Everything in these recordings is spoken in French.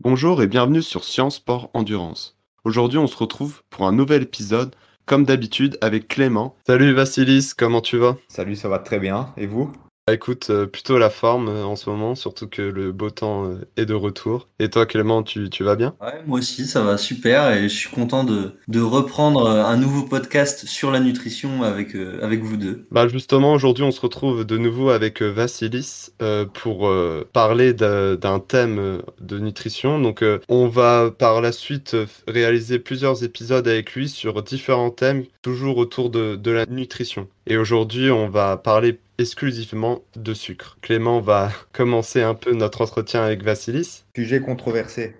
Bonjour et bienvenue sur Science Sport Endurance. Aujourd'hui, on se retrouve pour un nouvel épisode, comme d'habitude, avec Clément. Salut Vassilis, comment tu vas? Salut, ça va très bien. Et vous? Écoute, euh, plutôt la forme euh, en ce moment, surtout que le beau temps euh, est de retour. Et toi, Clément, tu, tu vas bien? Ouais, moi aussi, ça va super et je suis content de, de reprendre un nouveau podcast sur la nutrition avec, avec vous deux. Bah justement, aujourd'hui, on se retrouve de nouveau avec Vassilis pour parler d'un thème de nutrition. Donc, on va par la suite réaliser plusieurs épisodes avec lui sur différents thèmes, toujours autour de, de la nutrition. Et aujourd'hui, on va parler exclusivement de sucre. Clément va commencer un peu notre entretien avec Vassilis. Sujet controversé.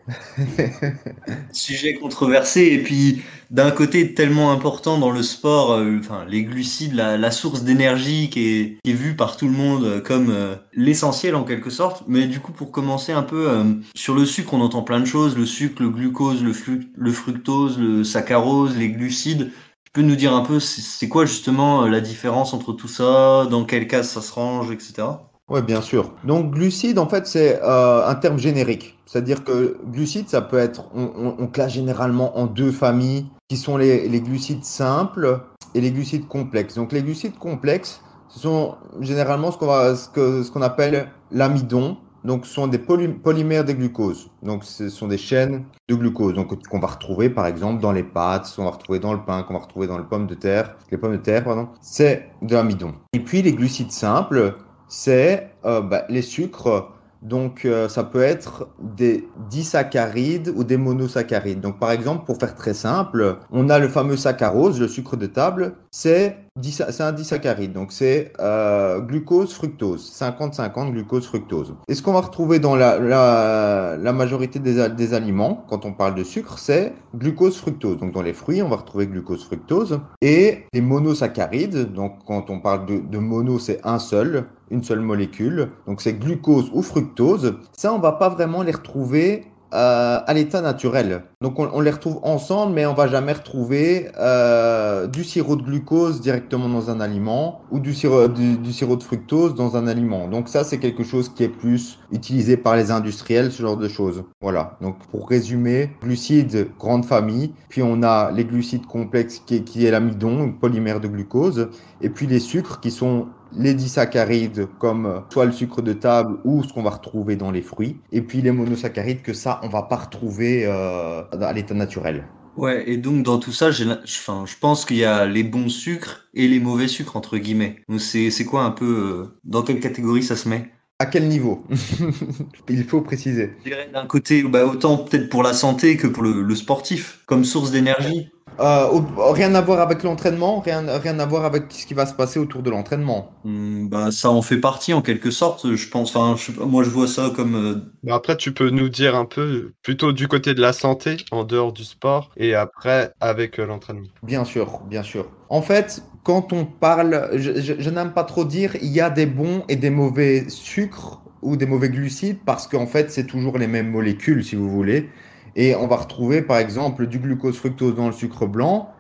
Sujet controversé et puis d'un côté tellement important dans le sport, euh, enfin les glucides, la, source d'énergie qui est, qui est, vue par tout le monde comme euh, l'essentiel en quelque sorte. Mais du coup pour commencer un peu euh, sur le sucre, on entend plein de choses, le sucre, le glucose, le, le fructose, le saccharose, les glucides peux nous dire un peu c'est quoi justement euh, la différence entre tout ça, dans quel cas ça se range, etc. Oui, bien sûr. Donc glucides, en fait, c'est euh, un terme générique. C'est-à-dire que glucides, ça peut être, on, classe généralement en deux familles, qui sont les, glucides simples et les glucides complexes. Donc les glucides complexes, ce sont généralement ce qu'on ce ce qu'on appelle l'amidon, donc, sont des polymères des glucoses. Donc, ce sont des chaînes de glucose. Donc, qu'on va retrouver, par exemple, dans les pâtes, qu'on va retrouver dans le pain, qu'on va retrouver dans les pommes de terre. Les pommes de terre, pardon. C'est de l'amidon. Et puis, les glucides simples, c'est euh, bah, les sucres donc, euh, ça peut être des disaccharides ou des monosaccharides. Donc, par exemple, pour faire très simple, on a le fameux saccharose, le sucre de table, c'est un disaccharide. Donc, c'est euh, glucose, fructose. 50-50 glucose, fructose. Et ce qu'on va retrouver dans la, la, majorité des, aliments, quand on parle de sucre, c'est glucose, fructose. Donc, dans les fruits, on va retrouver glucose, fructose. Et les monosaccharides, donc quand on parle de, de mono, c'est un seul une seule molécule. Donc c'est glucose ou fructose. Ça, on va pas vraiment les retrouver euh, à l'état naturel. Donc on, les retrouve ensemble, mais on va jamais retrouver euh, du sirop de glucose directement dans un aliment ou du sirop, de fructose dans un aliment. Donc ça, c'est quelque chose qui est plus utilisé par les industriels, ce genre de choses. Voilà. Donc pour résumer, glucides, grande famille. Puis on a les glucides complexes qui, qui est l'amidon, polymère de glucose. Et puis les sucres qui sont les disaccharides comme euh, soit le sucre de table ou ce qu'on va retrouver dans les fruits, et puis les monosaccharides que ça, on va pas retrouver euh, à l'état naturel. Ouais, et donc dans tout ça, enfin, je pense qu'il y a les bons sucres et les mauvais sucres, entre guillemets. Donc c'est quoi un peu, euh, dans quelle catégorie ça se met? À quel niveau? Il faut préciser. D'un côté, bah, autant peut-être pour la santé que pour le sportif, comme source d'énergie. Euh, rien à voir avec l'entraînement, rien, rien à voir avec ce qui va se passer autour de l'entraînement. Hmm, bah, ça en fait partie en quelque sorte, je pense. Enfin, moi, je vois ça comme. Euh, bah, après, tu peux nous dire un peu plutôt du côté de la santé, en dehors du sport, et après avec euh, l'entraînement. Bien sûr, bien sûr. En fait, quand on parle, je, je n'aime pas trop dire, il y a des bons et des mauvais sucres ou des mauvais glucides parce qu'en fait, c'est toujours les mêmes molécules, si vous voulez. Et on va retrouver par exemple du glucose fructose dans le sucre blanc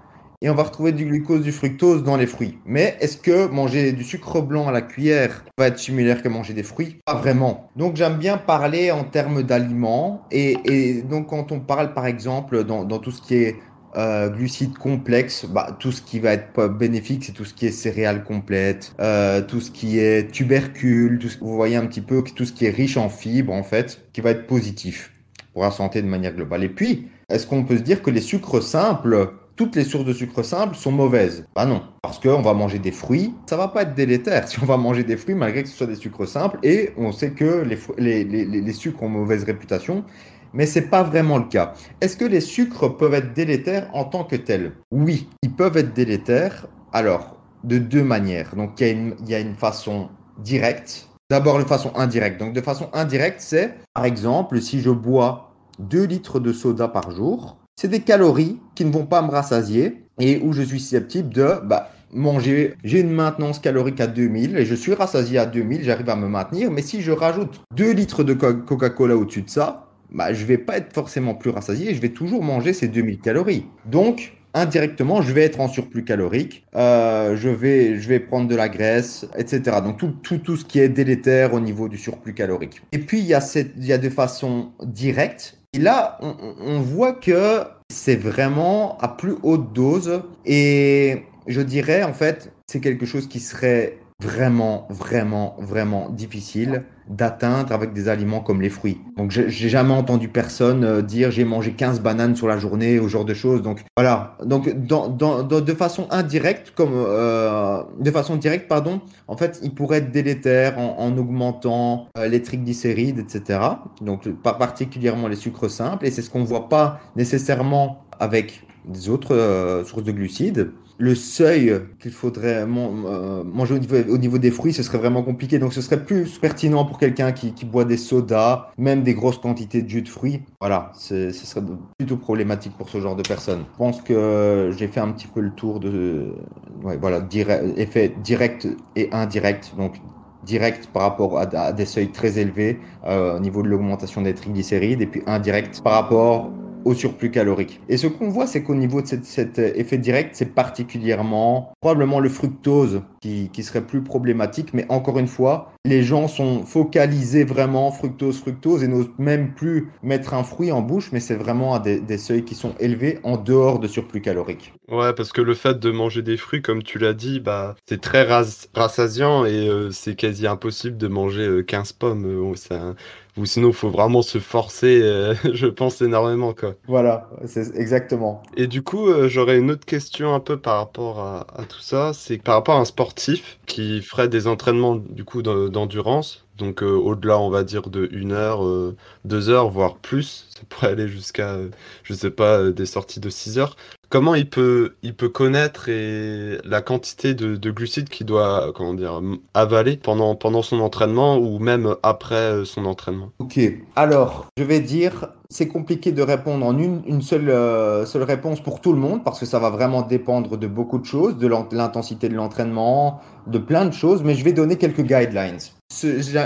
et on va retrouver du glucose du fructose dans les fruits. Mais est-ce que manger du sucre blanc à la cuillère va être similaire que manger des fruits? Pas vraiment. Donc j'aime bien parler en termes d'aliments et, donc quand on parle par exemple dans, tout ce qui est euh, glucides complexes, bah, tout ce qui va être bénéfique, c'est tout ce qui est céréales complètes, euh, tout ce qui est tubercules, tout ce, vous voyez un petit peu tout ce qui est riche en fibres en fait, qui va être positif pour la santé de manière globale. Et puis, est-ce qu'on peut se dire que les sucres simples, toutes les sources de sucre simples sont mauvaises? Bah non, parce qu'on va manger des fruits, ça va pas être délétère si on va manger des fruits malgré que ce soit des sucres simples, et on sait que les, sucres ont mauvaise réputation, mais c'est pas vraiment le cas. Est-ce que les sucres peuvent être délétères en tant que tels? Oui, ils peuvent être délétères, alors, de deux manières. Donc il y a une façon directe, D'abord de façon indirecte. Donc de façon indirecte, c'est par exemple si je bois 2 litres de soda par jour, c'est des calories qui ne vont pas me rassasier et où je suis susceptible de bah, manger. J'ai une maintenance calorique à 2000 et je suis rassasié à 2000, j'arrive à me maintenir. Mais si je rajoute 2 litres de Coca-Cola au-dessus de ça, bah, je vais pas être forcément plus rassasié, je vais toujours manger ces 2000 calories. Donc, indirectement, je vais être en surplus calorique, euh, je, vais, je vais prendre de la graisse, etc. Donc tout, tout, tout ce qui est délétère au niveau du surplus calorique. Et puis il y a, cette, il y a des façons directes. Et là, on, on voit que c'est vraiment à plus haute dose. Et je dirais, en fait, c'est quelque chose qui serait vraiment, vraiment, vraiment difficile d'atteindre avec des aliments comme les fruits. Donc j'ai jamais entendu personne euh, dire j'ai mangé 15 bananes sur la journée ou genre de choses. Donc voilà. Donc dans, dans, de façon indirecte, comme euh, de façon directe, pardon, en fait, il pourrait être délétère en, en augmentant euh, les triglycérides, etc. Donc pas particulièrement les sucres simples. Et c'est ce qu'on voit pas nécessairement avec des autres euh, sources de glucides le seuil qu'il faudrait euh, manger au niveau, des fruits, ce serait vraiment compliqué. Donc ce serait plus pertinent pour quelqu'un qui, boit des sodas, même des grosses quantités de jus de fruits. Voilà, ce serait plutôt problématique pour ce genre de personnes. Je pense que j'ai fait un petit peu le tour de voilà, effet direct et indirect. Donc direct par rapport à, des seuils très élevés euh, au niveau de l'augmentation des triglycérides et puis indirect par rapport au surplus calorique. Et ce qu'on voit, c'est qu'au niveau de cet effet direct, c'est particulièrement probablement le fructose qui, qui, serait plus problématique. Mais encore une fois, les gens sont focalisés vraiment fructose, fructose et n'osent même plus mettre un fruit en bouche, mais c'est vraiment à des, seuils qui sont élevés en dehors de surplus calorique. Ouais, parce que le fait de manger des fruits, comme tu l'as dit, bah, c'est très rassasiant et euh, c'est quasi impossible de manger 15 euh, pommes. Euh, ou sinon, il faut vraiment se forcer, euh, je pense, énormément. Quoi. Voilà, c'est exactement. Et du coup, euh, j'aurais une autre question un peu par rapport à, tout ça. C'est par rapport à un sportif qui ferait des entraînements du coup d'endurance. Donc euh, au-delà, on va dire, de une heure, deux heures, voire plus. Ça pourrait aller jusqu'à, je sais pas, des sorties de 6 heures comment il peut, il peut connaître et la quantité de, glucides qu'il doit comment dire, avaler pendant, pendant son entraînement ou même après euh, son entraînement? Ok, alors je vais dire, c'est compliqué de répondre en une, une seule, euh, seule réponse pour tout le monde parce que ça va vraiment dépendre de beaucoup de choses, de l'intensité de l'entraînement, de plein de choses, mais je vais donner quelques guidelines.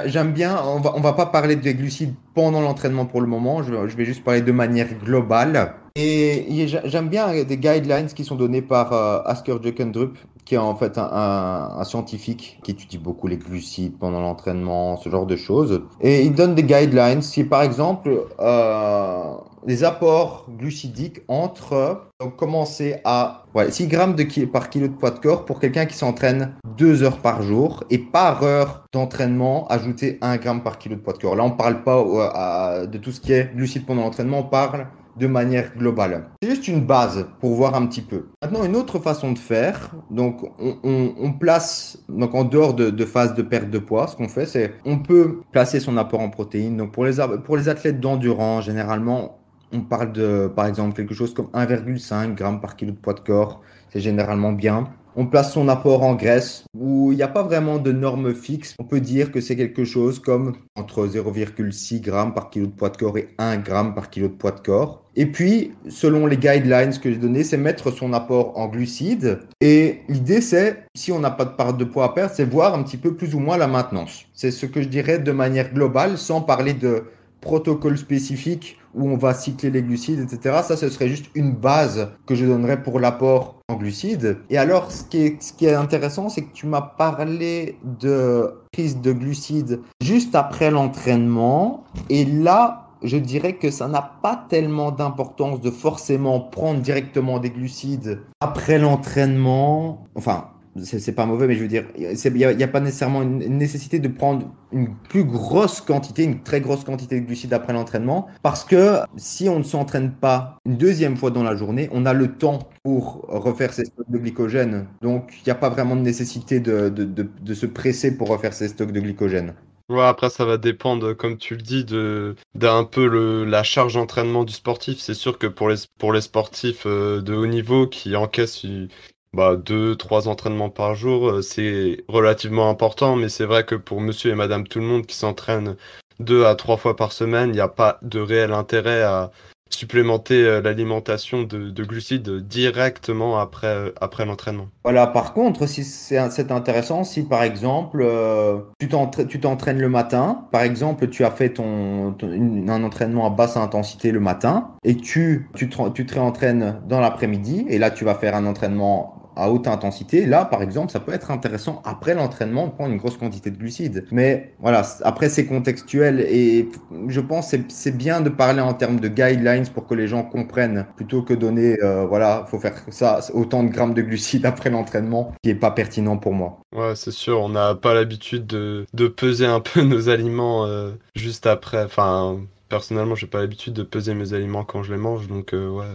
J'aime bien, on va, on va pas parler des glucides pendant l'entraînement pour le moment, je, je vais juste parler de manière globale. Et j'aime bien des guidelines qui sont donnés par euh, Asker Jekendrup, qui est en fait un, scientifique qui étudie beaucoup les glucides pendant l'entraînement, ce genre de choses. Et il donne des guidelines si par exemple euh, les apports glucidiques entre donc commencer à 6 grammes de par kilo de poids de corps pour quelqu'un qui s'entraîne 2 heures par jour et par heure d'entraînement ajouter 1 gramme par kilo de poids de corps. Là on ne parle pas euh, de tout ce qui est glucides pendant l'entraînement, on parle de manière globale. C'est juste une base pour voir un petit peu. Maintenant, une autre façon de faire, donc on, place, donc en dehors de, phase de perte de poids, ce qu'on fait, c'est on peut placer son apport en protéines. Donc pour les, athlètes d'endurance, généralement, on parle de, par exemple, quelque chose comme 1,5 g par kilo de poids de corps. C'est généralement bien on place son apport en graisse où il n'y a pas vraiment de normes fixes. On peut dire que c'est quelque chose comme entre 0,6 g par kilo de poids de corps et 1 g par kilo de poids de corps. Et puis, selon les guidelines que j'ai données, c'est mettre son apport en glucides. Et l'idée, c'est, si on n'a pas de part de poids à perdre, c'est voir un petit peu plus ou moins la maintenance. C'est ce que je dirais de manière globale, sans parler de protocole spécifique où on va cycler les glucides, etc. Ça, ce serait juste une base que je donnerais pour l'apport en glucides. Et alors, ce qui est, ce qui est intéressant, c'est que tu m'as parlé de prise de glucides juste après l'entraînement. Et là, je dirais que ça n'a pas tellement d'importance de forcément prendre directement des glucides après l'entraînement. Enfin, c'est pas mauvais, mais je veux dire, il n'y a, pas nécessairement une nécessité de prendre une plus grosse quantité, une très grosse quantité de glucides après l'entraînement, parce que si on ne s'entraîne pas une deuxième fois dans la journée, on a le temps pour refaire ses stocks de glycogène. Donc, il n'y a pas vraiment de nécessité de, se presser pour refaire ses stocks de glycogène. Ouais, après ça va dépendre, comme tu le dis, d'un peu la charge d'entraînement du sportif. C'est sûr que pour les pour les sportifs euh, de haut niveau qui encaissent bah, deux, trois entraînements par jour, euh, c'est relativement important, mais c'est vrai que pour monsieur et madame tout le monde qui s'entraînent deux à trois fois par semaine, il n'y a pas de réel intérêt à, supplémenter l'alimentation de, glucides directement après, après l'entraînement. Voilà, par contre, si c'est intéressant, si par exemple tu t'entraînes le matin, par exemple tu as fait ton, un entraînement à basse intensité le matin et tu, tu, te, tu te réentraînes dans l'après-midi et là tu vas faire un entraînement à haute intensité, là, par exemple, ça peut être intéressant après l'entraînement de prendre une grosse quantité de glucides. Mais voilà, après, c'est contextuel et je pense c'est bien de parler en termes de guidelines pour que les gens comprennent plutôt que donner, euh, voilà, faut faire ça, autant de grammes de glucides après l'entraînement qui est pas pertinent pour moi. Ouais, c'est sûr, on n'a pas l'habitude de, de, peser un peu nos aliments euh, juste après. Enfin, personnellement, j'ai pas l'habitude de peser mes aliments quand je les mange, donc euh, ouais,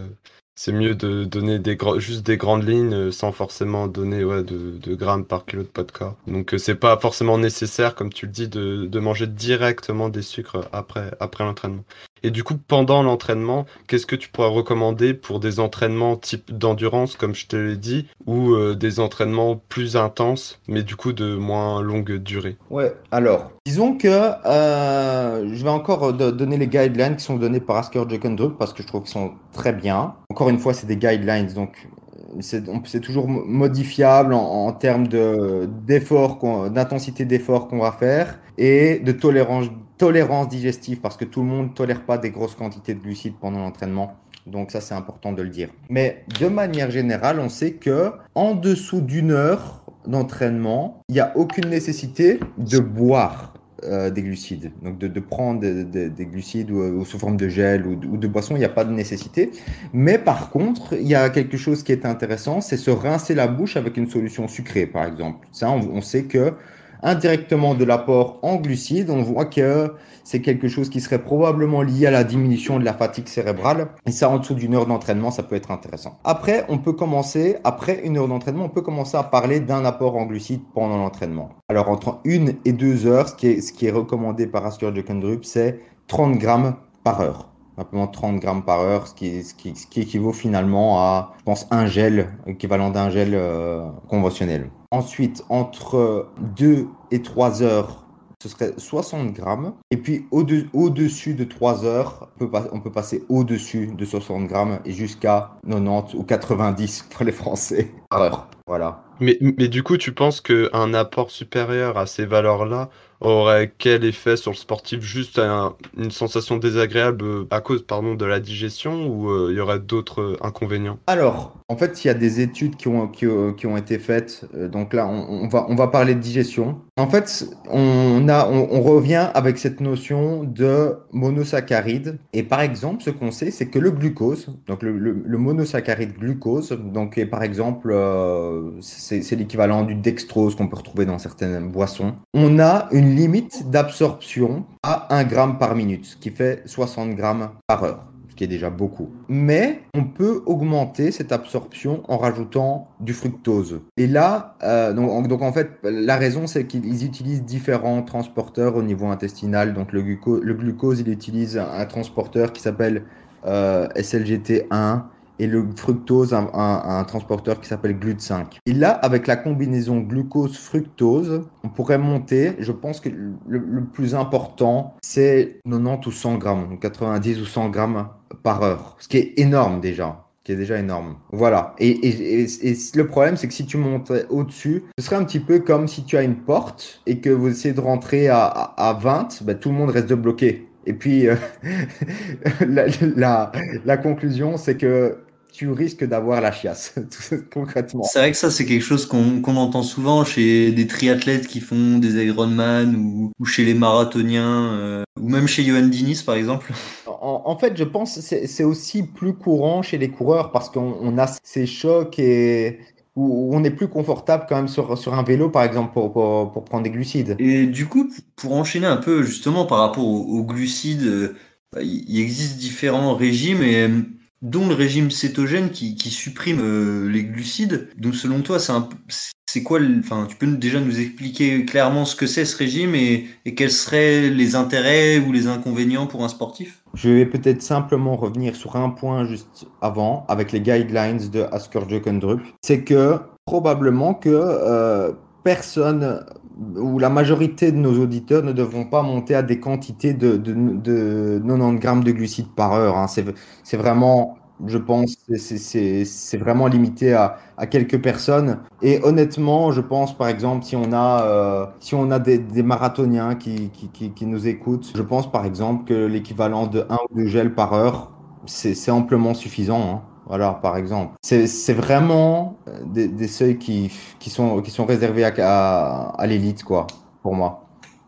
c'est mieux de donner des juste des grandes lignes euh, sans forcément donner ouais, de, de grammes par kilo de pot de corps. Donc euh, c'est pas forcément nécessaire, comme tu le dis, de, de manger directement des sucres après, après l'entraînement. Et du coup, pendant l'entraînement, qu'est-ce que tu pourrais recommander pour des entraînements type d'endurance, comme je te l'ai dit, ou euh, des entraînements plus intenses, mais du coup de moins longue durée? Ouais, alors, disons que euh, je vais encore donner les guidelines qui sont donnés par Asker Drup parce que je trouve qu'ils sont très bien. Encore une fois, c'est des guidelines, donc c'est toujours modifiable en, en termes d'intensité d'effort qu'on va faire et de tolérance tolérance digestive, parce que tout le monde ne tolère pas des grosses quantités de glucides pendant l'entraînement. Donc ça, c'est important de le dire. Mais de manière générale, on sait que en dessous d'une heure d'entraînement, il n'y a aucune nécessité de boire euh, des glucides. Donc de, prendre des glucides ou, sous forme de gel ou, de boisson, il n'y a pas de nécessité. Mais par contre, il y a quelque chose qui est intéressant, c'est se rincer la bouche avec une solution sucrée, par exemple. Ça, on sait que indirectement de l'apport en glucides, on voit que c'est quelque chose qui serait probablement lié à la diminution de la fatigue cérébrale. Et ça, en dessous d'une heure d'entraînement, ça peut être intéressant. Après, on peut commencer, après une heure d'entraînement, on peut commencer à parler d'un apport en glucides pendant l'entraînement. Alors, entre une et deux heures, ce qui est, recommandé par Asker Drup, c'est 30 grammes par heure simplement 30 grammes par heure, ce qui, ce qui, ce qui équivaut finalement à, je pense, un gel, équivalent d'un gel euh, conventionnel. Ensuite, entre 2 et 3 heures, ce serait 60 grammes. Et puis au-dessus de 3 heures, on peut, on peut passer au-dessus de 60 grammes et jusqu'à 90 ou 90 pour les Français par heure. Voilà. Mais, mais du coup, tu penses qu'un apport supérieur à ces valeurs-là aurait quel effet sur le sportif? Juste une sensation désagréable euh, à cause pardon, de la digestion ou euh, il y aurait d'autres euh, inconvénients? Alors, en fait, il y a des études qui ont, qui, ont été faites. donc là, on, va, on va parler de digestion. En fait, on, a, on, revient avec cette notion de monosaccharide. Et par exemple, ce qu'on sait, c'est que le glucose, donc le, monosaccharide glucose, donc par exemple, c'est l'équivalent du dextrose qu'on peut retrouver dans certaines boissons, on a une limite d'absorption à 1 gramme par minute, ce qui fait 60 grammes par heure ce qui est déjà beaucoup. Mais on peut augmenter cette absorption en rajoutant du fructose. Et là, euh, donc, en fait, la raison, c'est qu'ils utilisent différents transporteurs au niveau intestinal. Donc le, le glucose, il utilise un, transporteur qui s'appelle euh, SLGT1 et le fructose un, un, transporteur qui s'appelle GLUT5. Et là, avec la combinaison glucose-fructose, on pourrait monter, je pense que le, plus important, c'est 90 ou 100 grammes, 90 ou 100 grammes par heure, ce qui est énorme déjà qui est déjà énorme. Voilà. Et, et, et, le problème, c'est que si tu montes au-dessus, ce serait un petit peu comme si tu as une porte et que vous essayez de rentrer à, à, 20, ben, tout le monde reste bloqué. Et puis, euh, la, la, la, conclusion, c'est que tu risques d'avoir la chiasse, concrètement. C'est vrai que ça, c'est quelque chose qu'on entend souvent chez des triathlètes qui font des Ironman ou, ou chez les marathoniens, euh, ou même chez Johan Dinis, par exemple. En, fait, je pense que c'est aussi plus courant chez les coureurs parce qu'on a ces chocs et où on est plus confortable quand même sur, sur un vélo, par exemple, pour, pour, prendre des glucides. Et du coup, pour enchaîner un peu justement par rapport aux, glucides, euh, bah, il existe différents régimes et dont le régime cétogène qui, qui supprime euh, les glucides. Donc selon toi, c'est quoi enfin tu peux déjà nous expliquer clairement ce que c'est ce régime et, et, quels seraient les intérêts ou les inconvénients pour un sportif? Je vais peut-être simplement revenir sur un point juste avant avec les guidelines de Asker Jokendrup. C'est que probablement que euh, personne ou la majorité de nos auditeurs ne devront pas monter à des quantités de, de, de 90 grammes de glucides par heure. Hein. C'est vraiment je pense c'est vraiment limité à, quelques personnes. Et honnêtement, je pense par exemple, si on a, euh, si on a des, marathoniens qui, nous écoutent, je pense par exemple que l'équivalent de 1 ou 2 gels par heure, c'est amplement suffisant. Hein. Voilà, par exemple. C'est vraiment des, des, seuils qui, qui, sont, qui sont réservés à, à, à l'élite, quoi, pour moi.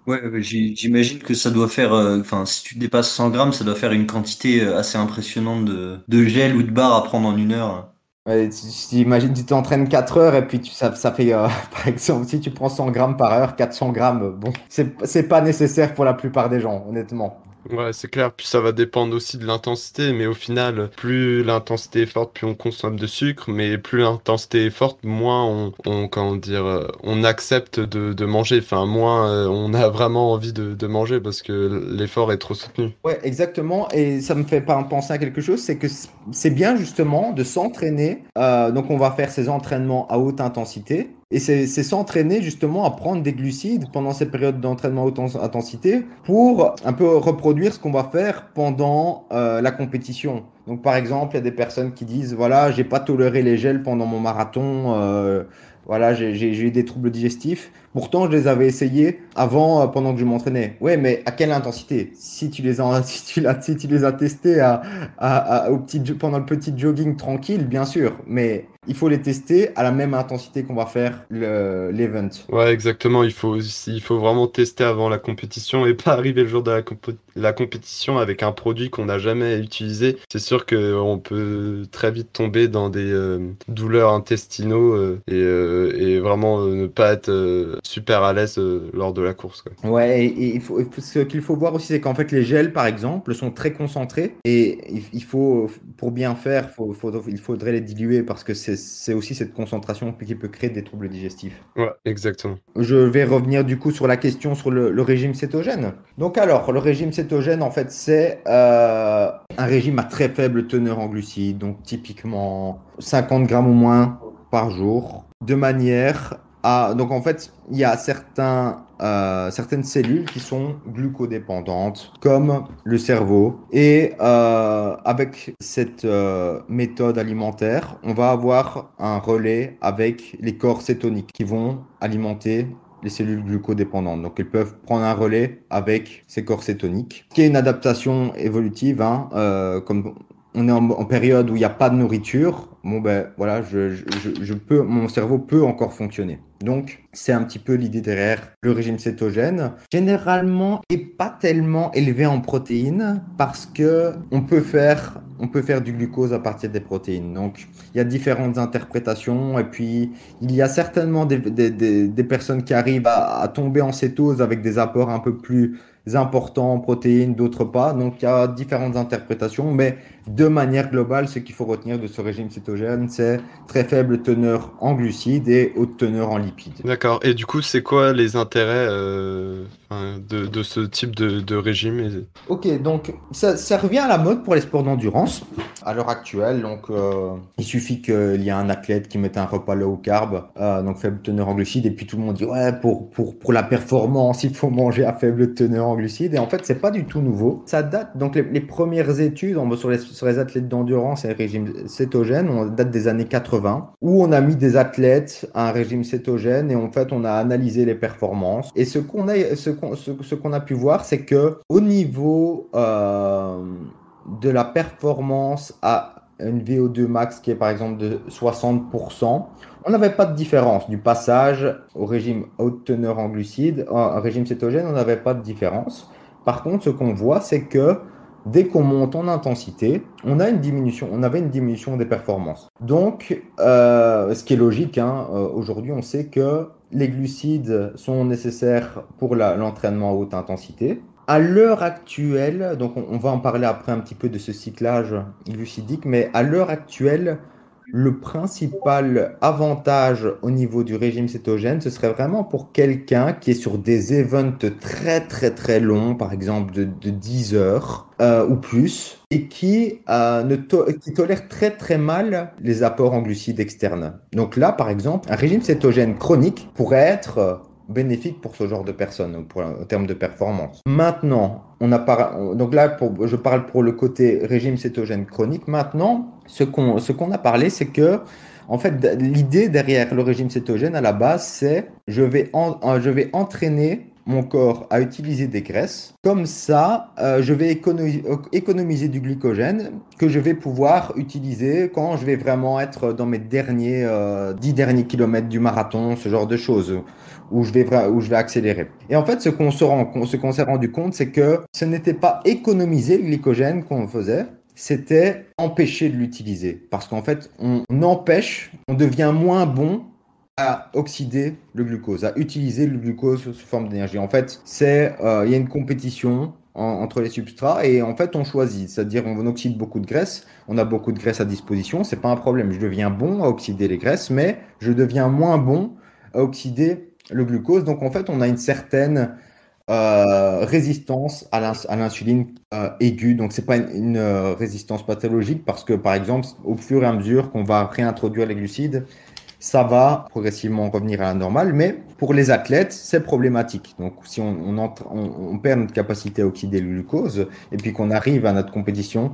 Ouais, j'imagine que ça doit faire, euh, enfin, si tu dépasses 100 grammes, ça doit faire une quantité euh, assez impressionnante de, de gel ou de barre à prendre en une heure. Ouais, imagine, tu t'entraînes 4 heures et puis tu, ça, ça fait, euh, par exemple, si tu prends 100 grammes par heure, 400 grammes, bon, c'est pas nécessaire pour la plupart des gens, honnêtement. Ouais, c'est clair. Puis ça va dépendre aussi de l'intensité, mais au final, plus l'intensité est forte, plus on consomme de sucre, mais plus l'intensité est forte, moins on, on comment dire, euh, on accepte de, de manger. Enfin, moins euh, on a vraiment envie de, de manger parce que l'effort est trop soutenu. Ouais, exactement. Et ça me fait penser à quelque chose, c'est que c'est bien justement de s'entraîner. Euh, donc, on va faire ces entraînements à haute intensité et c'est s'entraîner justement à prendre des glucides pendant ces périodes d'entraînement haute intensité pour un peu reproduire ce qu'on va faire pendant euh, la compétition. Donc par exemple, il y a des personnes qui disent voilà, j'ai pas toléré les gels pendant mon marathon, euh, voilà, j'ai eu des troubles digestifs. Pourtant, je les avais essayés avant, euh, pendant que je m'entraînais. Ouais, mais à quelle intensité? Si tu les as, si tu, les as testés au petit, pendant le petit jogging tranquille, bien sûr. Mais il faut les tester à la même intensité qu'on va faire l'event. Ouais, exactement. Il faut, il faut vraiment tester avant la compétition et pas arriver le jour de la, la compétition avec un produit qu'on n'a jamais utilisé. C'est sûr qu'on peut très vite tomber dans des euh, douleurs intestinaux euh, et, euh, et, vraiment ne pas être super à l'aise lors de la course. Quoi. Ouais, et, il faut, ce qu'il faut voir aussi, c'est qu'en fait, les gels, par exemple, sont très concentrés et il, faut, pour bien faire, faut, faut, il faudrait les diluer parce que c'est aussi cette concentration qui peut créer des troubles digestifs. Ouais, exactement. Je vais revenir du coup sur la question sur le, régime cétogène. Donc alors, le régime cétogène, en fait, c'est euh, un régime à très faible teneur en glucides, donc typiquement 50 grammes ou moins par jour, de manière à... Donc en fait, il y a certains euh, certaines cellules qui sont glucodépendantes, comme le cerveau. Et euh, avec cette euh, méthode alimentaire, on va avoir un relais avec les corps cétoniques qui vont alimenter les cellules glucodépendantes. Donc, elles peuvent prendre un relais avec ces corps cétoniques, qui est une adaptation évolutive, hein, comme on est en, période où il n'y a pas de nourriture, bon ben voilà, je, je, peux, mon cerveau peut encore fonctionner. Donc c'est un petit peu l'idée derrière le régime cétogène. Généralement, et pas tellement élevé en protéines parce que on peut faire, on peut faire du glucose à partir des protéines. Donc il y a différentes interprétations et puis il y a certainement des, des, des, personnes qui arrivent à, à tomber en cétose avec des apports un peu plus importants en protéines, d'autres pas. Donc il y a différentes interprétations, mais de manière globale, ce qu'il faut retenir de ce régime cétogène, c'est très faible teneur en glucides et haute teneur en lipides. D'accord. Et du coup, c'est quoi les intérêts euh, de, de, ce type de, de régime Ok, donc ça, ça, revient à la mode pour les sports d'endurance à l'heure actuelle. Donc, euh, il suffit qu'il y ait un athlète qui mette un repas low carb, euh, donc faible teneur en glucides, et puis tout le monde dit ouais, pour, pour, pour la performance, il faut manger à faible teneur en glucides. Et en fait, c'est pas du tout nouveau. Ça date, donc les, les premières études on, sur les sur les athlètes d'endurance et régime cétogène, on date des années 80, où on a mis des athlètes à un régime cétogène et en fait on a analysé les performances. Et ce qu'on a, ce qu'on, a pu voir, c'est que au niveau euh, de la performance à une VO2 max qui est par exemple de 60%, on n'avait pas de différence du passage au régime haute teneur en glucides, un régime cétogène, on n'avait pas de différence. Par contre, ce qu'on voit, c'est que dès qu'on monte en intensité, on a une diminution, on avait une diminution des performances. Donc, euh, ce qui est logique, hein, euh, aujourd'hui, on sait que les glucides sont nécessaires pour l'entraînement à haute intensité. À l'heure actuelle, donc on, va en parler après un petit peu de ce cyclage glucidique, mais à l'heure actuelle, le principal avantage au niveau du régime cétogène, ce serait vraiment pour quelqu'un qui est sur des events très très très longs, par exemple de, 10 heures euh, ou plus, et qui, euh, ne tolère très très mal les apports en glucides externes. Donc là, par exemple, un régime cétogène chronique pourrait être bénéfique pour ce genre de personnes en termes de performance. Maintenant, on a donc là, je parle pour le côté régime cétogène chronique. Maintenant, ce qu'on a parlé, c'est que en fait, l'idée derrière le régime cétogène à la base, c'est je vais je vais entraîner mon corps à utiliser des graisses. Comme ça, euh, je vais économiser, du glycogène que je vais pouvoir utiliser quand je vais vraiment être dans mes derniers euh, 10 derniers kilomètres du marathon, ce genre de choses, où je vais, où je vais accélérer. Et en fait, ce qu'on s'est rendu compte, c'est que ce n'était pas économiser le glycogène qu'on faisait, c'était empêcher de l'utiliser. Parce qu'en fait, on empêche, on devient moins bon à oxyder le glucose, à utiliser le glucose sous forme d'énergie. En fait, c'est euh, il y a une compétition entre les substrats et en fait on choisit, c'est-à-dire on oxyde beaucoup de graisse, on a beaucoup de graisse à disposition, c'est pas un problème. Je deviens bon à oxyder les graisses, mais je deviens moins bon à oxyder le glucose. Donc en fait, on a une certaine euh, résistance à l'insuline euh, aiguë. Donc c'est pas une, une résistance pathologique parce que par exemple, au fur et à mesure qu'on va réintroduire les glucides, ça va progressivement revenir à la normale, mais pour les athlètes, c'est problématique. Donc, si on, on, perd notre capacité à oxyder le glucose et puis qu'on arrive à notre compétition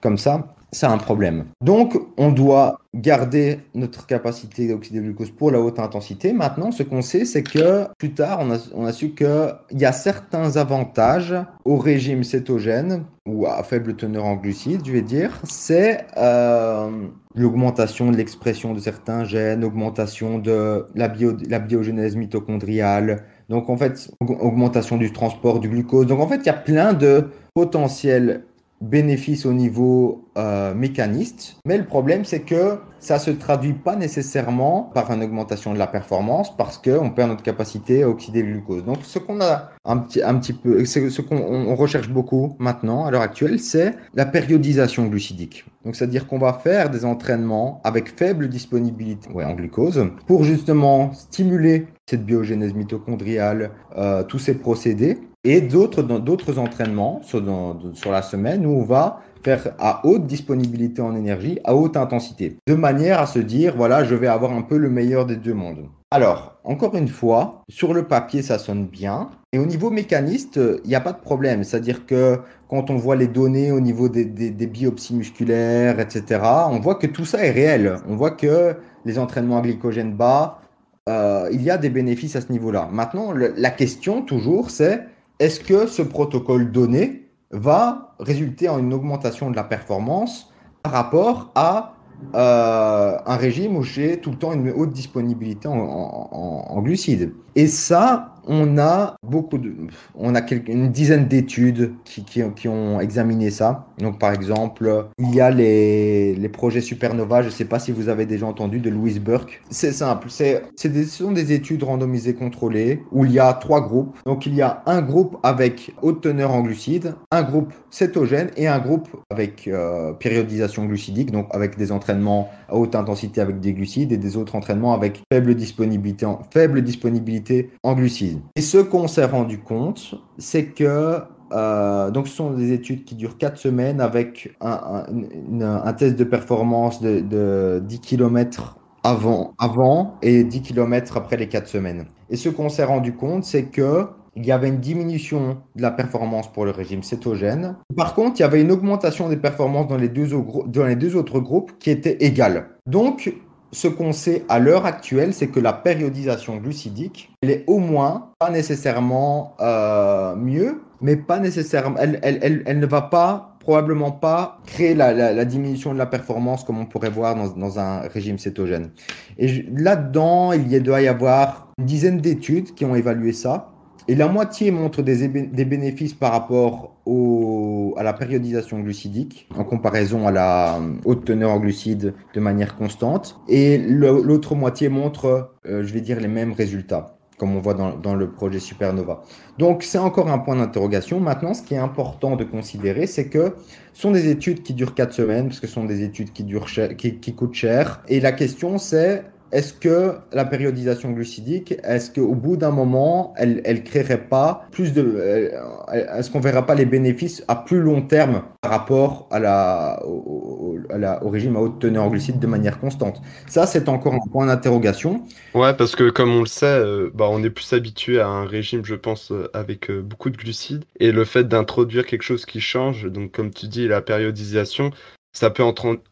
comme ça, c'est un problème. Donc, on doit garder notre capacité d'oxyder le glucose pour la haute intensité. Maintenant, ce qu'on sait, c'est que plus tard, on a, su qu'il y a certains avantages au régime cétogène ou à faible teneur en glucides, je vais dire. C'est euh, l'augmentation de l'expression de certains gènes, augmentation de la, bio, la biogénèse mitochondriale, donc en fait, augmentation du transport du glucose. Donc en fait, il y a plein de potentiels bénéfices au niveau euh, mécaniste, mais le problème c'est que ça se traduit pas nécessairement par une augmentation de la performance parce qu'on perd notre capacité à oxyder le glucose. Donc ce qu'on a un petit, un petit peu, ce qu'on recherche beaucoup maintenant à l'heure actuelle, c'est la périodisation glucidique. Donc c'est-à-dire qu'on va faire des entraînements avec faible disponibilité en glucose pour justement stimuler cette biogénèse mitochondriale, euh, tous ces procédés et d'autres d'autres entraînements sur, la semaine où on va faire à haute disponibilité en énergie, à haute intensité, de manière à se dire, voilà, je vais avoir un peu le meilleur des deux mondes. Alors, encore une fois, sur le papier, ça sonne bien. Et au niveau mécaniste, il n'y a pas de problème. C'est-à-dire que quand on voit les données au niveau des, des, biopsies musculaires, etc., on voit que tout ça est réel. On voit que les entraînements à glycogène bas, euh, il y a des bénéfices à ce niveau-là. Maintenant, la question toujours, c'est est-ce que ce protocole donné va résulter en une augmentation de la performance par rapport à euh, un régime où j'ai tout le temps une haute disponibilité en glucides? Et ça, on a beaucoup de, on a une dizaine d'études qui, qui, ont examiné ça. Donc, par exemple, il y a les, les projets Supernova. Je ne sais pas si vous avez déjà entendu de Louis Burke. C'est simple. C'est, ce sont des études randomisées contrôlées où il y a trois groupes. Donc, il y a un groupe avec haute teneur en glucides, un groupe cétogène et un groupe avec euh, périodisation glucidique, donc avec des entraînements haute intensité avec des glucides et des autres entraînements avec faible disponibilité en, faible disponibilité en glucides. Et ce qu'on s'est rendu compte, c'est que euh, donc ce sont des études qui durent 4 semaines avec un, test de performance de, 10 km avant, avant et 10 km après les 4 semaines. Et ce qu'on s'est rendu compte, c'est que il y avait une diminution de la performance pour le régime cétogène. Par contre, il y avait une augmentation des performances dans les deux, autres groupes qui était égale. Donc, ce qu'on sait à l'heure actuelle, c'est que la périodisation glucidique, elle est au moins, pas nécessairement euh, mieux, mais pas nécessairement, elle, ne va pas, probablement pas créer la, diminution de la performance comme on pourrait voir dans, dans un régime cétogène. Et là-dedans, il y doit y avoir une dizaine d'études qui ont évalué ça. Et la moitié montre des, bénéfices par rapport au, à la périodisation glucidique en comparaison à la euh, haute teneur en glucides de manière constante. Et l'autre moitié montre, euh, je vais dire, les mêmes résultats comme on voit dans, le projet Supernova. Donc c'est encore un point d'interrogation. Maintenant, ce qui est important de considérer, c'est que ce sont des études qui durent 4 semaines, parce que ce sont des études qui, durent qui coûtent cher. Et la question, c'est est-ce que la périodisation glucidique, est-ce qu'au bout d'un moment, elle, elle créerait pas plus de, est-ce qu'on verra pas les bénéfices à plus long terme par rapport à la, au, régime à haute teneur en glucides de manière constante? Ça, c'est encore un point d'interrogation. Ouais, parce que comme on le sait, euh, bah, on est plus habitué à un régime, je pense, euh, avec euh, beaucoup de glucides. Et le fait d'introduire quelque chose qui change, donc comme tu dis, la périodisation, ça peut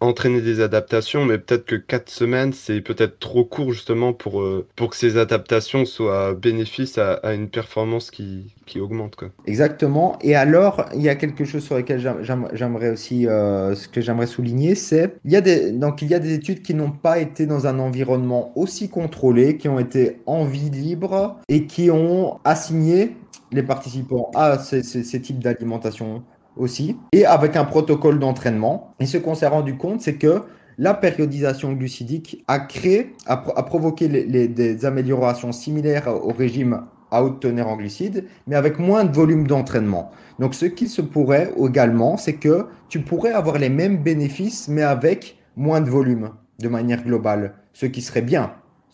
entraîner des adaptations, mais peut-être que quatre semaines, c'est peut-être trop court justement pour, euh, pour que ces adaptations soient bénéfices à, une performance qui, qui augmente. Quoi. Exactement. Et alors, il y a quelque chose sur lequel j'aimerais aussi, euh, ce que j'aimerais souligner, c'est il y a des il y a des études qui n'ont pas été dans un environnement aussi contrôlé, qui ont été en vie libre et qui ont assigné les participants à ces types d'alimentation et avec un protocole d'entraînement. Et ce qu'on s'est rendu compte, c'est que la périodisation glucidique a créé, a, provoqué des améliorations similaires au régime à haute teneur en glucides, mais avec moins de volume d'entraînement. Donc ce qui se pourrait également, c'est que tu pourrais avoir les mêmes bénéfices, mais avec moins de volume de manière globale, ce qui serait bien.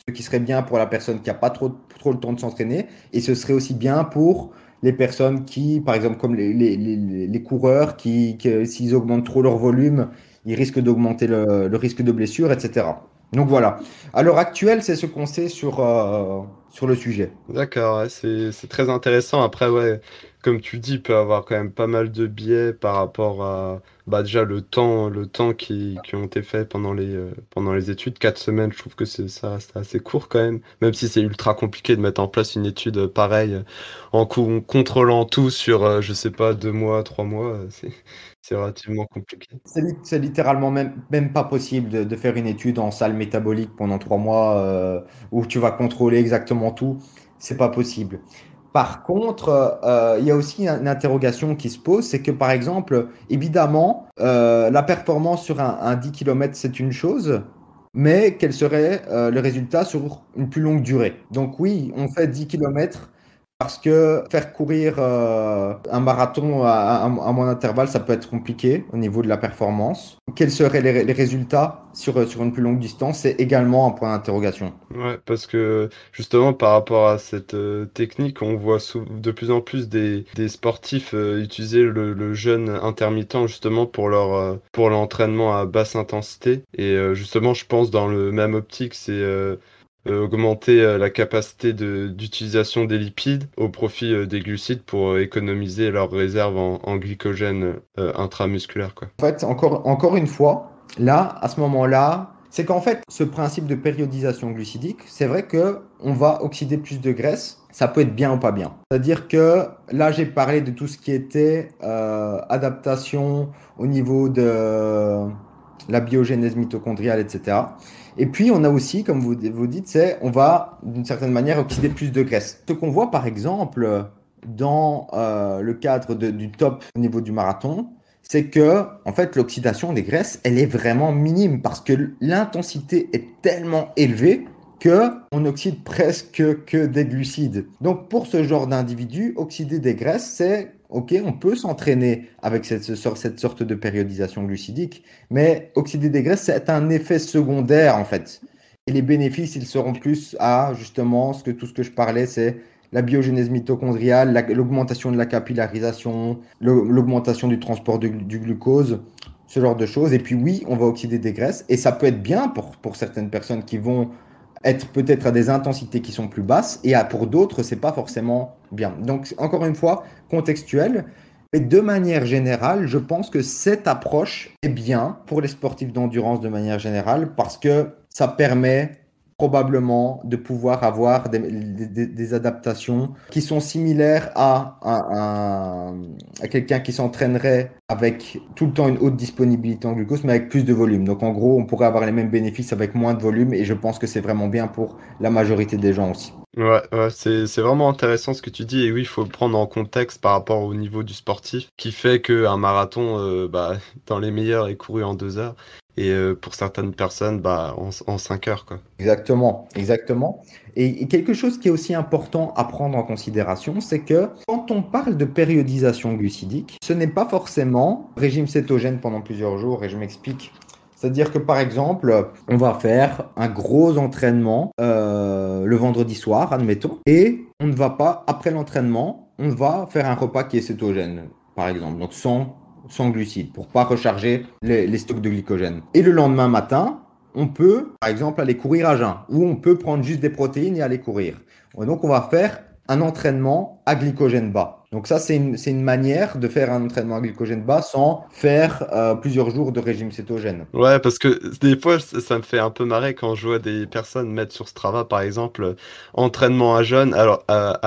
Ce qui serait bien pour la personne qui n'a pas trop, trop le temps de s'entraîner, et ce serait aussi bien pour les personnes qui, par exemple, comme les, coureurs, qui, s'ils augmentent trop leur volume, ils risquent d'augmenter le, risque de blessure, etc. Donc voilà. À l'heure actuelle, c'est ce qu'on sait sur, euh, sur le sujet. D'accord, c'est très intéressant. Après, ouais, comme tu dis, peut avoir quand même pas mal de biais par rapport à bah, déjà le temps, le temps qui, ont été faits pendant les, euh, pendant les études. Quatre semaines, je trouve que ça reste assez court quand même, même si c'est ultra compliqué de mettre en place une étude pareille en contrôlant tout sur, euh, je sais pas, deux mois, trois mois. C'est relativement compliqué. C'est littéralement même, même pas possible de, faire une étude en salle métabolique pendant trois mois euh, où tu vas contrôler exactement tout. C'est pas possible. Par contre, euh, il y a aussi une interrogation qui se pose, c'est que par exemple, évidemment, euh, la performance sur un, 10 km, c'est une chose, mais quel serait euh, le résultat sur une plus longue durée? Donc oui, on fait 10 km, parce que faire courir euh, un marathon à, un mon intervalle, ça peut être compliqué au niveau de la performance. Quels seraient les, résultats sur, sur une plus longue distance? C'est également un point d'interrogation. Ouais, parce que justement, par rapport à cette euh, technique, on voit de plus en plus des, des sportifs euh, utiliser le, le, jeûne intermittent justement pour leur pour l'entraînement à basse intensité. Et justement, je pense dans le même optique, c'est euh, augmenter euh, la capacité d'utilisation des lipides au profit euh, des glucides pour économiser leurs réserves en, glycogène intramusculaire. Quoi. En fait, encore, encore une fois, là, à ce moment-là, c'est qu'en fait, ce principe de périodisation glucidique, c'est vrai que on va oxyder plus de graisse. Ça peut être bien ou pas bien. C'est-à-dire que là, j'ai parlé de tout ce qui était adaptation au niveau de la biogénèse mitochondriale, etc. Et puis, on a aussi, comme vous, dites, c'est on va d'une certaine manière oxyder plus de graisse. Ce qu'on voit, par exemple, dans euh, le cadre du top au niveau du marathon, c'est que en fait l'oxydation des graisses, elle est vraiment minime parce que l'intensité est tellement élevée que on oxyde presque que des glucides. Donc pour ce genre d'individu, oxyder des graisses, c'est ok, on peut s'entraîner avec cette, cette, sorte de périodisation glucidique, mais oxyder des graisses, c'est un effet secondaire en fait. Et les bénéfices, ils seront plus à justement ce que tout ce que je parlais, c'est la biogénèse mitochondriale, l'augmentation de la capillarisation, l'augmentation du transport du, glucose, ce genre de choses. Et puis oui, on va oxyder des graisses et ça peut être bien pour, pour certaines personnes qui vont être peut-être à des intensités qui sont plus basses et à, pour d'autres, c'est pas forcément bien. Donc, encore une fois, contextuel. Mais de manière générale, je pense que cette approche est bien pour les sportifs d'endurance de manière générale parce que ça permet probablement de pouvoir avoir des, adaptations qui sont similaires à, à, quelqu'un qui s'entraînerait avec tout le temps une haute disponibilité en glucose, mais avec plus de volume. Donc en gros, on pourrait avoir les mêmes bénéfices avec moins de volume, et je pense que c'est vraiment bien pour la majorité des gens aussi. Ouais, ouais c'est vraiment intéressant ce que tu dis, et oui, il faut le prendre en contexte par rapport au niveau du sportif, qui fait qu'un marathon, euh, bah, dans les meilleurs, est couru en deux heures et euh, pour certaines personnes, bah, en, en 5 heures. Quoi. Exactement, exactement. Et, quelque chose qui est aussi important à prendre en considération, c'est que quand on parle de périodisation glucidique, ce n'est pas forcément régime cétogène pendant plusieurs jours, et je m'explique. C'est-à-dire que par exemple, on va faire un gros entraînement euh, le vendredi soir, admettons, et on ne va pas, après l'entraînement, on va faire un repas qui est cétogène, par exemple, donc sans, sans glucides, pour pas recharger les, les stocks de glycogène. Et le lendemain matin, on peut, par exemple, aller courir à jeun, ou on peut prendre juste des protéines et aller courir. Donc, on va faire un entraînement à glycogène bas. Donc ça, c'est une, manière de faire un entraînement à glycogène bas sans faire euh, plusieurs jours de régime cétogène. Ouais, parce que des fois, ça me fait un peu marrer quand je vois des personnes mettre sur Strava, par exemple, entraînement à jeûne, alors, à,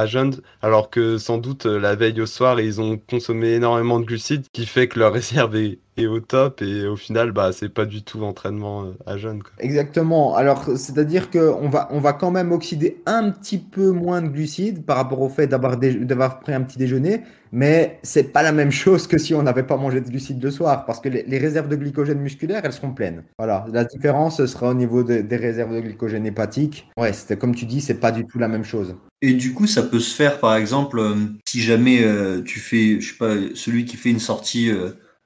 alors que sans doute la veille au soir, ils ont consommé énormément de glucides, qui fait que leur réserve est au top et au final bah c'est pas du tout entraînement euh, à jeûne Exactement. Alors c'est-à-dire que on va on va quand même oxyder un petit peu moins de glucides par rapport au fait d'avoir d'avoir pris un petit déjeuner, mais c'est pas la même chose que si on n'avait pas mangé de glucides le soir parce que les, réserves de glycogène musculaire elles seront pleines. Voilà, la différence sera au niveau des réserves de glycogène hépatique. Ouais, c'était comme tu dis, c'est pas du tout la même chose. Et du coup, ça peut se faire, par exemple, euh, si jamais euh, tu fais, je sais pas, celui qui fait une sortie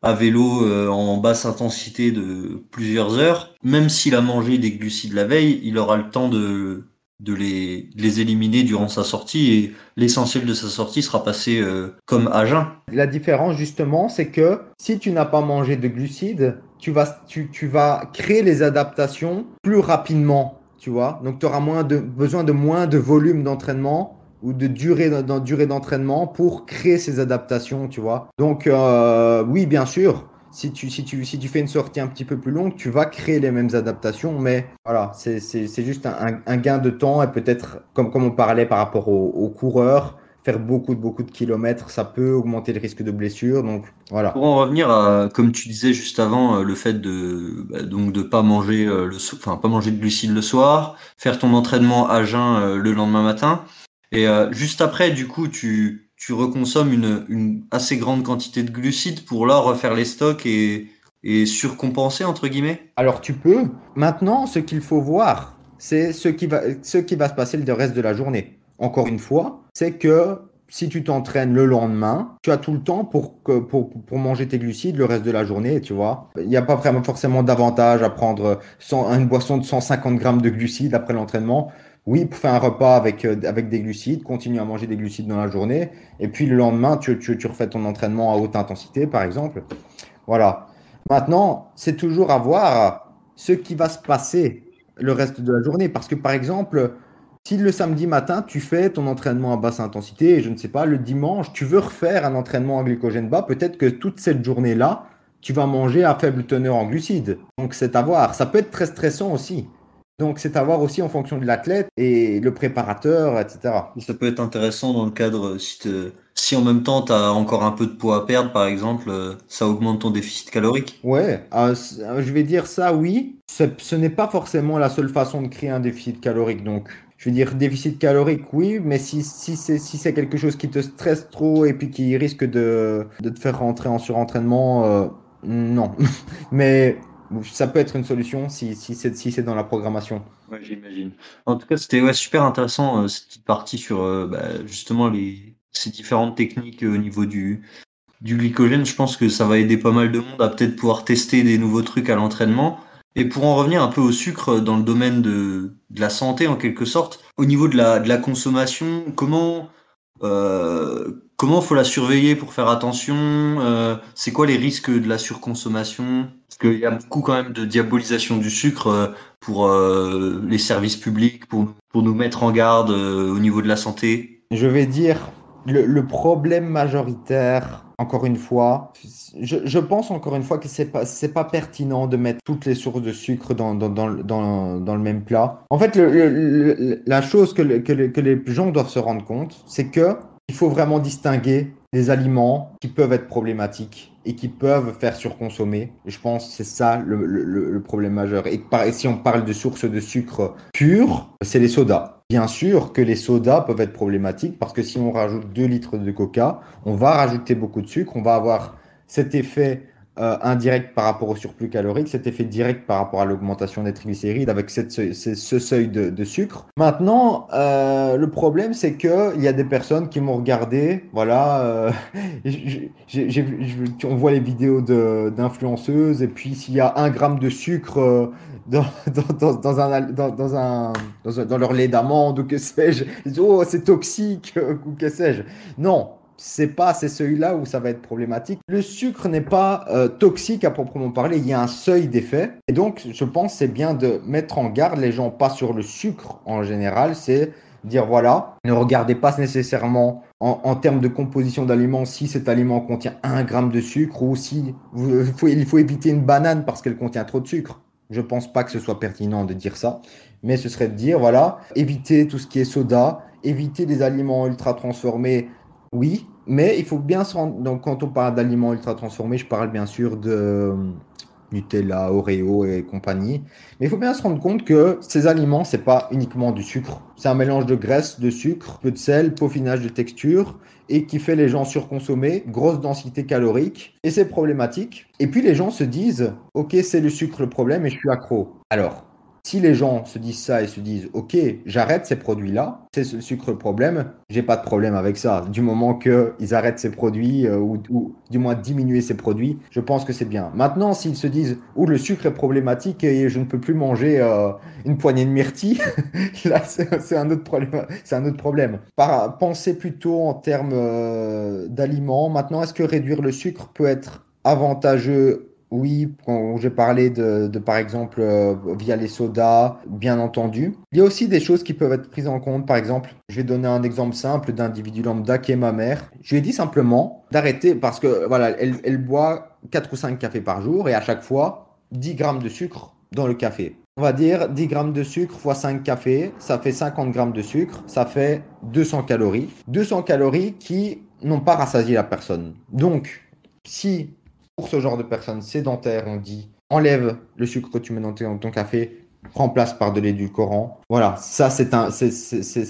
à vélo euh, en basse intensité de plusieurs heures, même s'il a mangé des glucides la veille, il aura le temps de, de les, les éliminer durant sa sortie et l'essentiel de sa sortie sera passé euh, comme à jeun. La différence justement, c'est que si tu n'as pas mangé de glucides, tu vas, tu, tu vas créer les adaptations plus rapidement, tu vois. Donc tu auras moins de, besoin de moins de volume d'entraînement ou de durée, durée d'entraînement pour créer ces adaptations, tu vois. Donc, euh, oui, bien sûr, si tu, si, tu, si tu fais une sortie un petit peu plus longue, tu vas créer les mêmes adaptations, mais voilà, c'est juste un, gain de temps et peut-être, comme, comme on parlait par rapport aux, coureurs, faire beaucoup de beaucoup de kilomètres, ça peut augmenter le risque de blessure. Donc voilà. Pour en revenir à, comme tu disais juste avant, euh, le fait de bah, donc de pas manger euh, le, enfin pas manger de glucides le soir, faire ton entraînement à jeun le lendemain matin. Et euh, juste après, du coup, tu, tu reconsommes une, une, assez grande quantité de glucides pour là refaire les stocks et, et surcompenser, entre guillemets? Alors tu peux. Maintenant, ce qu'il faut voir, c'est ce, qui va, ce qui va se passer le reste de la journée. Encore une fois, c'est que si tu t'entraînes le lendemain, tu as tout le temps pour, que, pour, pour manger tes glucides le reste de la journée, tu vois. Il n'y a pas vraiment forcément d'avantage à prendre une boisson de 150 grammes de glucides après l'entraînement oui, faire un repas avec, euh, avec des glucides, continue à manger des glucides dans la journée, et puis le lendemain, tu, tu, tu refais ton entraînement à haute intensité, par exemple. Voilà. Maintenant, c'est toujours à voir ce qui va se passer le reste de la journée, parce que par exemple, si le samedi matin, tu fais ton entraînement à basse intensité, et je ne sais pas, le dimanche, tu veux refaire un entraînement à glycogène bas, peut-être que toute cette journée-là, tu vas manger à faible teneur en glucides. Donc c'est à voir. Ça peut être très stressant aussi. Donc, c'est à voir aussi en fonction de l'athlète et le préparateur, etc. Ça peut être intéressant dans le cadre, si, si en même temps tu as encore un peu de poids à perdre, par exemple, euh, ça augmente ton déficit calorique. Ouais, euh, euh, je vais dire ça, oui. Ce n'est pas forcément la seule façon de créer un déficit calorique. Donc, je veux dire, déficit calorique, oui, mais si, si c'est si quelque chose qui te stresse trop et puis qui risque de, de te faire rentrer en surentraînement, non. mais ça peut être une solution si, si c'est si dans la programmation. J'imagine. En tout cas, c'était super intéressant euh, cette petite partie sur euh, bah, justement les, ces différentes techniques euh, au niveau du, du glycogène. Je pense que ça va aider pas mal de monde à peut-être pouvoir tester des nouveaux trucs à l'entraînement. Et pour en revenir un peu au sucre dans le domaine de, de la santé en quelque sorte, au niveau de la, de la consommation, comment comment faut la surveiller pour faire attention C'est quoi les risques de la surconsommation? Parce qu'il y a beaucoup quand même de diabolisation du sucre euh, pour euh, les services publics, pour, pour nous mettre en garde au niveau de la santé. Je vais dire le, problème majoritaire, encore une fois, je, pense encore une fois que c'est pas pas pertinent de mettre toutes les sources de sucre dans dans, dans, dans, le même plat. En fait, la chose que, que, que les gens doivent se rendre compte, c'est que il faut vraiment distinguer les aliments qui peuvent être problématiques et qui peuvent faire surconsommer. je pense que c'est ça le, problème majeur. Et, si on parle de sources de sucre pur, c'est les sodas. Bien sûr que les sodas peuvent être problématiques parce que si on rajoute 2 litres de coca, on va rajouter beaucoup de sucre, on va avoir cet effet euh, indirect par rapport au surplus calorique, cet effet direct par rapport à l'augmentation des triglycérides avec ce, seuil de, sucre. Maintenant, euh, le problème, c'est qu'il y a des personnes qui m'ont regardé, voilà, euh, on voit les vidéos d'influenceuses, et puis s'il y a un gramme de sucre euh, dans, dans, un, dans, un, dans, leur lait d'amande ou que sais-je, oh, c'est toxique, ou que sais-je. Non, c'est pas ces seuils-là où ça va être problématique. Le sucre n'est pas euh, toxique à proprement parler, il y a un seuil d'effet. Et donc, je pense c'est bien de mettre en garde les gens pas sur le sucre en général, c'est dire voilà, ne regardez pas nécessairement en, termes de composition d'aliments si cet aliment contient un gramme de sucre ou si il faut éviter une banane parce qu'elle contient trop de sucre. Je pense pas que ce soit pertinent de dire ça, mais ce serait de dire voilà, éviter tout ce qui est soda, éviter les aliments ultra transformés oui, mais il faut bien se rendre. Donc, quand on parle d'aliments ultra transformés, je parle bien sûr de euh, Nutella, Oreo et compagnie. Mais il faut bien se rendre compte que ces aliments, c'est pas uniquement du sucre. C'est un mélange de graisse, de sucre, peu de sel, peaufinage de texture et qui fait les gens surconsommer, grosse densité calorique. Et c'est problématique. Et puis les gens se disent, ok, c'est le sucre le problème et je suis accro. Alors, si les gens se disent ça et se disent OK, j'arrête ces produits-là, c'est le sucre le problème, j'ai pas de problème avec ça. Du moment qu'ils arrêtent ces produits euh, ou, du moins diminuer ces produits, je pense que c'est bien. Maintenant, s'ils se disent ou le sucre est problématique et je ne peux plus manger euh, une poignée de myrtilles, là c'est un autre problème. Par, penser plutôt en termes euh, d'aliments. Maintenant, est-ce que réduire le sucre peut être avantageux oui, quand j'ai parlé de, par exemple, euh, via les sodas, bien entendu. Il y a aussi des choses qui peuvent être prises en compte. Par exemple, je vais donner un exemple simple d'individu lambda qui est ma mère. Je lui ai dit simplement d'arrêter parce que, voilà, elle, boit 4 ou 5 cafés par jour et à chaque fois, 10 grammes de sucre dans le café. On va dire 10 grammes de sucre fois 5 cafés, ça fait 50 grammes de sucre, ça fait 200 calories. 200 calories qui n'ont pas rassasié la personne. Donc, si pour ce genre de personnes sédentaires, on dit enlève le sucre que tu mets dans ton café, remplace par de l'édulcorant. Voilà, ça c'est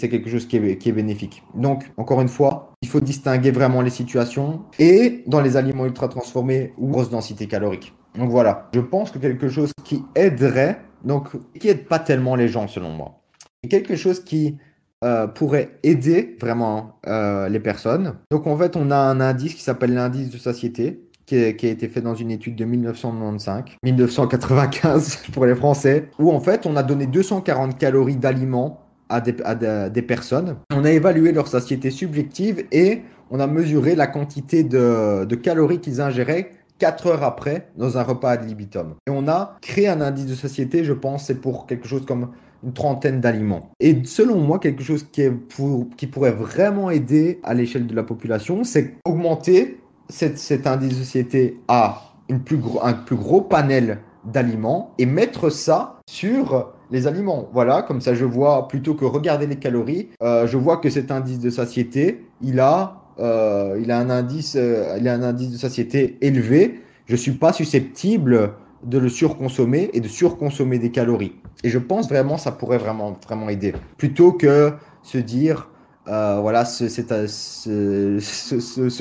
quelque chose qui est, qui est bénéfique. Donc, encore une fois, il faut distinguer vraiment les situations et dans les aliments ultra transformés ou grosse densité calorique. Donc voilà, je pense que quelque chose qui aiderait, donc qui aide pas tellement les gens selon moi, et quelque chose qui euh, pourrait aider vraiment euh, les personnes. Donc en fait, on a un indice qui s'appelle l'indice de satiété qui a, été fait dans une étude de 1995, 1995 pour les Français, où en fait on a donné 240 calories d'aliments à des, personnes. On a évalué leur satiété subjective et on a mesuré la quantité de, calories qu'ils ingéraient 4 heures après dans un repas ad libitum. Et on a créé un indice de satiété, je pense, c'est pour quelque chose comme une trentaine d'aliments. Et selon moi, quelque chose qui, pourrait vraiment aider à l'échelle de la population, c'est augmenter cet indice de société plus un plus gros panel d'aliments et mettre ça sur les aliments. Voilà, comme ça je vois, plutôt que regarder les calories, euh, je vois que cet indice de satiété, il a, euh, il a, un, indice, euh, il a un indice de satiété élevé. Je ne suis pas susceptible de le surconsommer et de surconsommer des calories. Et je pense vraiment ça pourrait vraiment, vraiment aider. Plutôt que se dire, euh, voilà, ce, ce,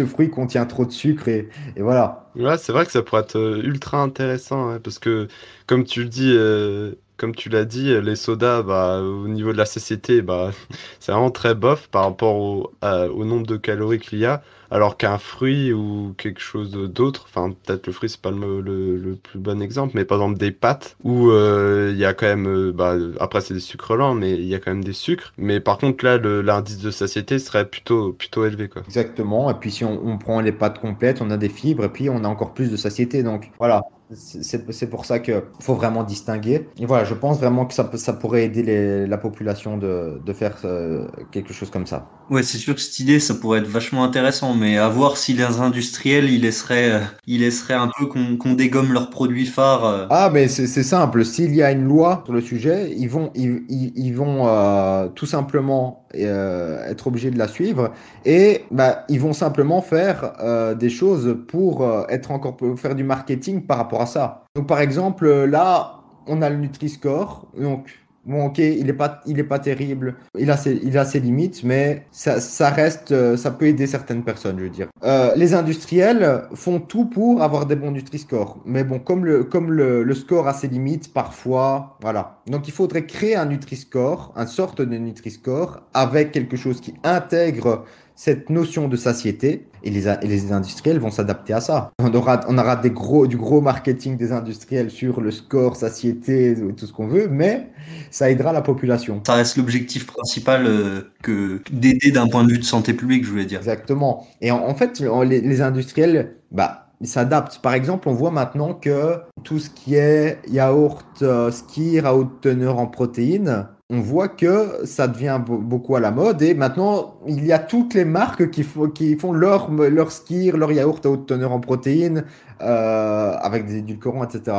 fruit contient trop de sucre et, voilà. C'est vrai que ça pourrait être euh, ultra intéressant parce que, comme tu dis, euh, comme tu l'as dit, les sodas, bah, au niveau de la satiété, bah, c'est vraiment très bof par rapport au nombre de calories qu'il y a. Alors qu'un fruit ou quelque chose d'autre, enfin peut-être le fruit c'est pas le, plus bon exemple, mais par exemple des pâtes où euh, il y a quand même, euh, bah, après c'est des sucres lents, mais il y a quand même des sucres. Mais par contre là, l'indice de satiété serait plutôt, plutôt élevé. Quoi. Exactement, et puis si on, on prend les pâtes complètes, on a des fibres, et puis on a encore plus de satiété. Donc voilà, c'est pour ça qu'il faut vraiment distinguer. Et voilà, je pense vraiment que ça, ça pourrait aider la population de, de faire euh, quelque chose comme ça. Ouais, c'est sûr que cette idée, ça pourrait être vachement intéressant, mais à voir si les industriels, ils laisseraient, euh, ils laisseraient un peu qu'on dégomme leurs produits phares. Euh. Ah, mais c'est simple. S'il y a une loi sur le sujet, ils vont, ils, vont tout simplement être obligés de la suivre et bah, ils vont simplement faire des choses pour être encore pour faire du marketing par rapport à ça. Donc par exemple, là, on a le Nutri-Score. Donc Bon, ok, il est pas, il est pas terrible. Il a ses, il a ses limites, mais ça, ça reste, euh, ça peut aider certaines personnes, je veux dire. Euh, les industriels font tout pour avoir des bons Nutri-Score. Mais bon, comme le, comme le, le score a ses limites, parfois, voilà. Donc, il faudrait créer un Nutri-Score, une sorte de Nutri-Score avec quelque chose qui intègre cette notion de satiété et les, et les industriels vont s'adapter à ça. On aura, on aura des gros, du gros marketing des industriels sur le score, satiété, tout ce qu'on veut, mais ça aidera la population. Ça reste l'objectif principal euh, que d'aider d'un point de vue de santé publique, je voulais dire. Exactement. Et en, en fait, les, les, industriels, bah, ils s'adaptent. Par exemple, on voit maintenant que tout ce qui est yaourt, euh, skir à haute teneur en protéines, on voit que ça devient beaucoup à la mode et maintenant il y a toutes les marques qui, qui font leur, leur skir, leur yaourt à haute teneur en protéines euh, avec des édulcorants, etc.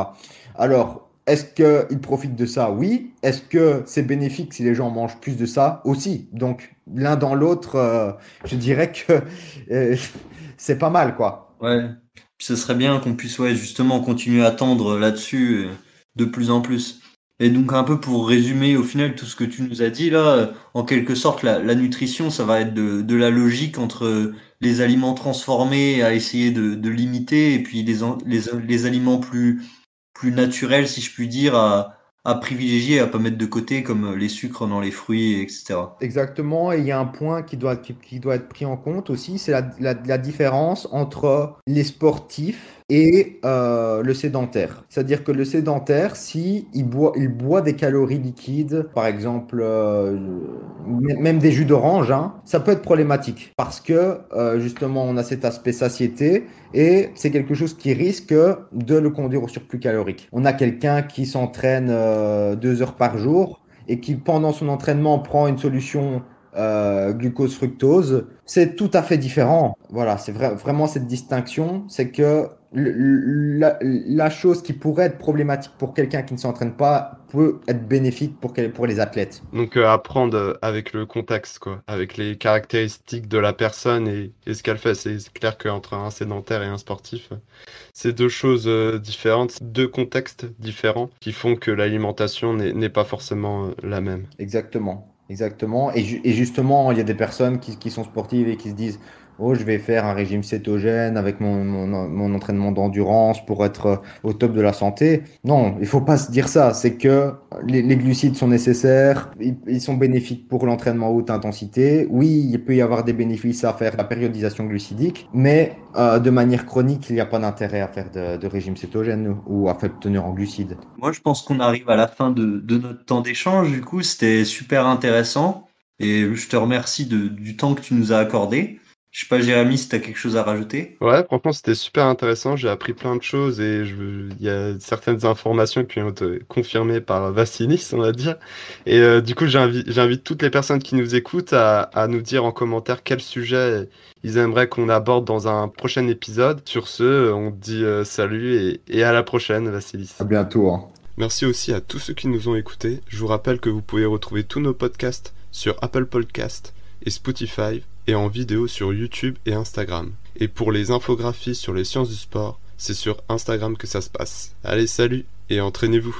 Alors, est-ce qu'ils profitent de ça? Oui. Est-ce que c'est bénéfique si les gens mangent plus de ça? Aussi. Donc, l'un dans l'autre, euh, je dirais que euh, c'est pas mal, quoi. Ouais. Ce serait bien qu'on puisse justement continuer à tendre là-dessus euh, de plus en plus. Et donc un peu pour résumer au final tout ce que tu nous as dit là, en quelque sorte la, nutrition ça va être de, la logique entre les aliments transformés à essayer de, limiter et puis les, aliments plus, plus naturels si je puis dire à, à privilégier, à pas mettre de côté comme les sucres dans les fruits, etc. Exactement, et il y a un point qui doit, qui, doit être pris en compte aussi, c'est la, la différence entre les sportifs et euh, le sédentaire. C'est-à-dire que le sédentaire, si il boit, il boit des calories liquides, par exemple, euh, même des jus d'orange, hein, ça peut être problématique parce que euh, justement, on a cet aspect satiété et c'est quelque chose qui risque de le conduire au surplus calorique. On a quelqu'un qui s'entraîne deux heures par jour et qui, pendant son entraînement, prend une solution glucose fructose, c'est tout à fait différent. Voilà, c'est vrai, vraiment cette distinction, c'est que la, la, chose qui pourrait être problématique pour quelqu'un qui ne s'entraîne pas peut être bénéfique pour, pour les athlètes. Donc euh, apprendre avec le contexte, quoi, avec les caractéristiques de la personne et, et ce qu'elle fait. C'est clair qu'entre un sédentaire et un sportif, c'est deux choses euh, différentes, deux contextes différents qui font que l'alimentation n'est pas forcément euh, la même. Exactement. Exactement. Et, ju et, justement, il y a des personnes qui, qui, sont sportives et qui se disent Oh, je vais faire un régime cétogène avec mon, mon, entraînement d'endurance pour être au top de la santé. Non, il faut pas se dire ça. C'est que les, glucides sont nécessaires, ils, sont bénéfiques pour l'entraînement haute intensité. Oui, il peut y avoir des bénéfices à faire la périodisation glucidique, mais euh, de manière chronique, il n'y a pas d'intérêt à faire de, de, régime cétogène ou à faible teneur en glucides. Moi, je pense qu'on arrive à la fin de, de notre temps d'échange. Du coup, c'était super intéressant. Et je te remercie du temps que tu nous as accordé. Je sais pas, Jérémy, si tu as quelque chose à rajouter. Ouais, franchement, c'était super intéressant. J'ai appris plein de choses et je... il y a certaines informations qui ont été confirmées par Vassilis, on va dire. Et euh, du coup, j'invite toutes les personnes qui nous écoutent à, à, nous dire en commentaire quel sujet ils aimeraient qu'on aborde dans un prochain épisode. Sur ce, on dit euh, salut et, et, à la prochaine, Vassilis. À bientôt. Hein. Merci aussi à tous ceux qui nous ont écoutés. Je vous rappelle que vous pouvez retrouver tous nos podcasts sur Apple Podcast et Spotify et en vidéo sur YouTube et Instagram. Et pour les infographies sur les sciences du sport, c'est sur Instagram que ça se passe. Allez, salut et entraînez-vous.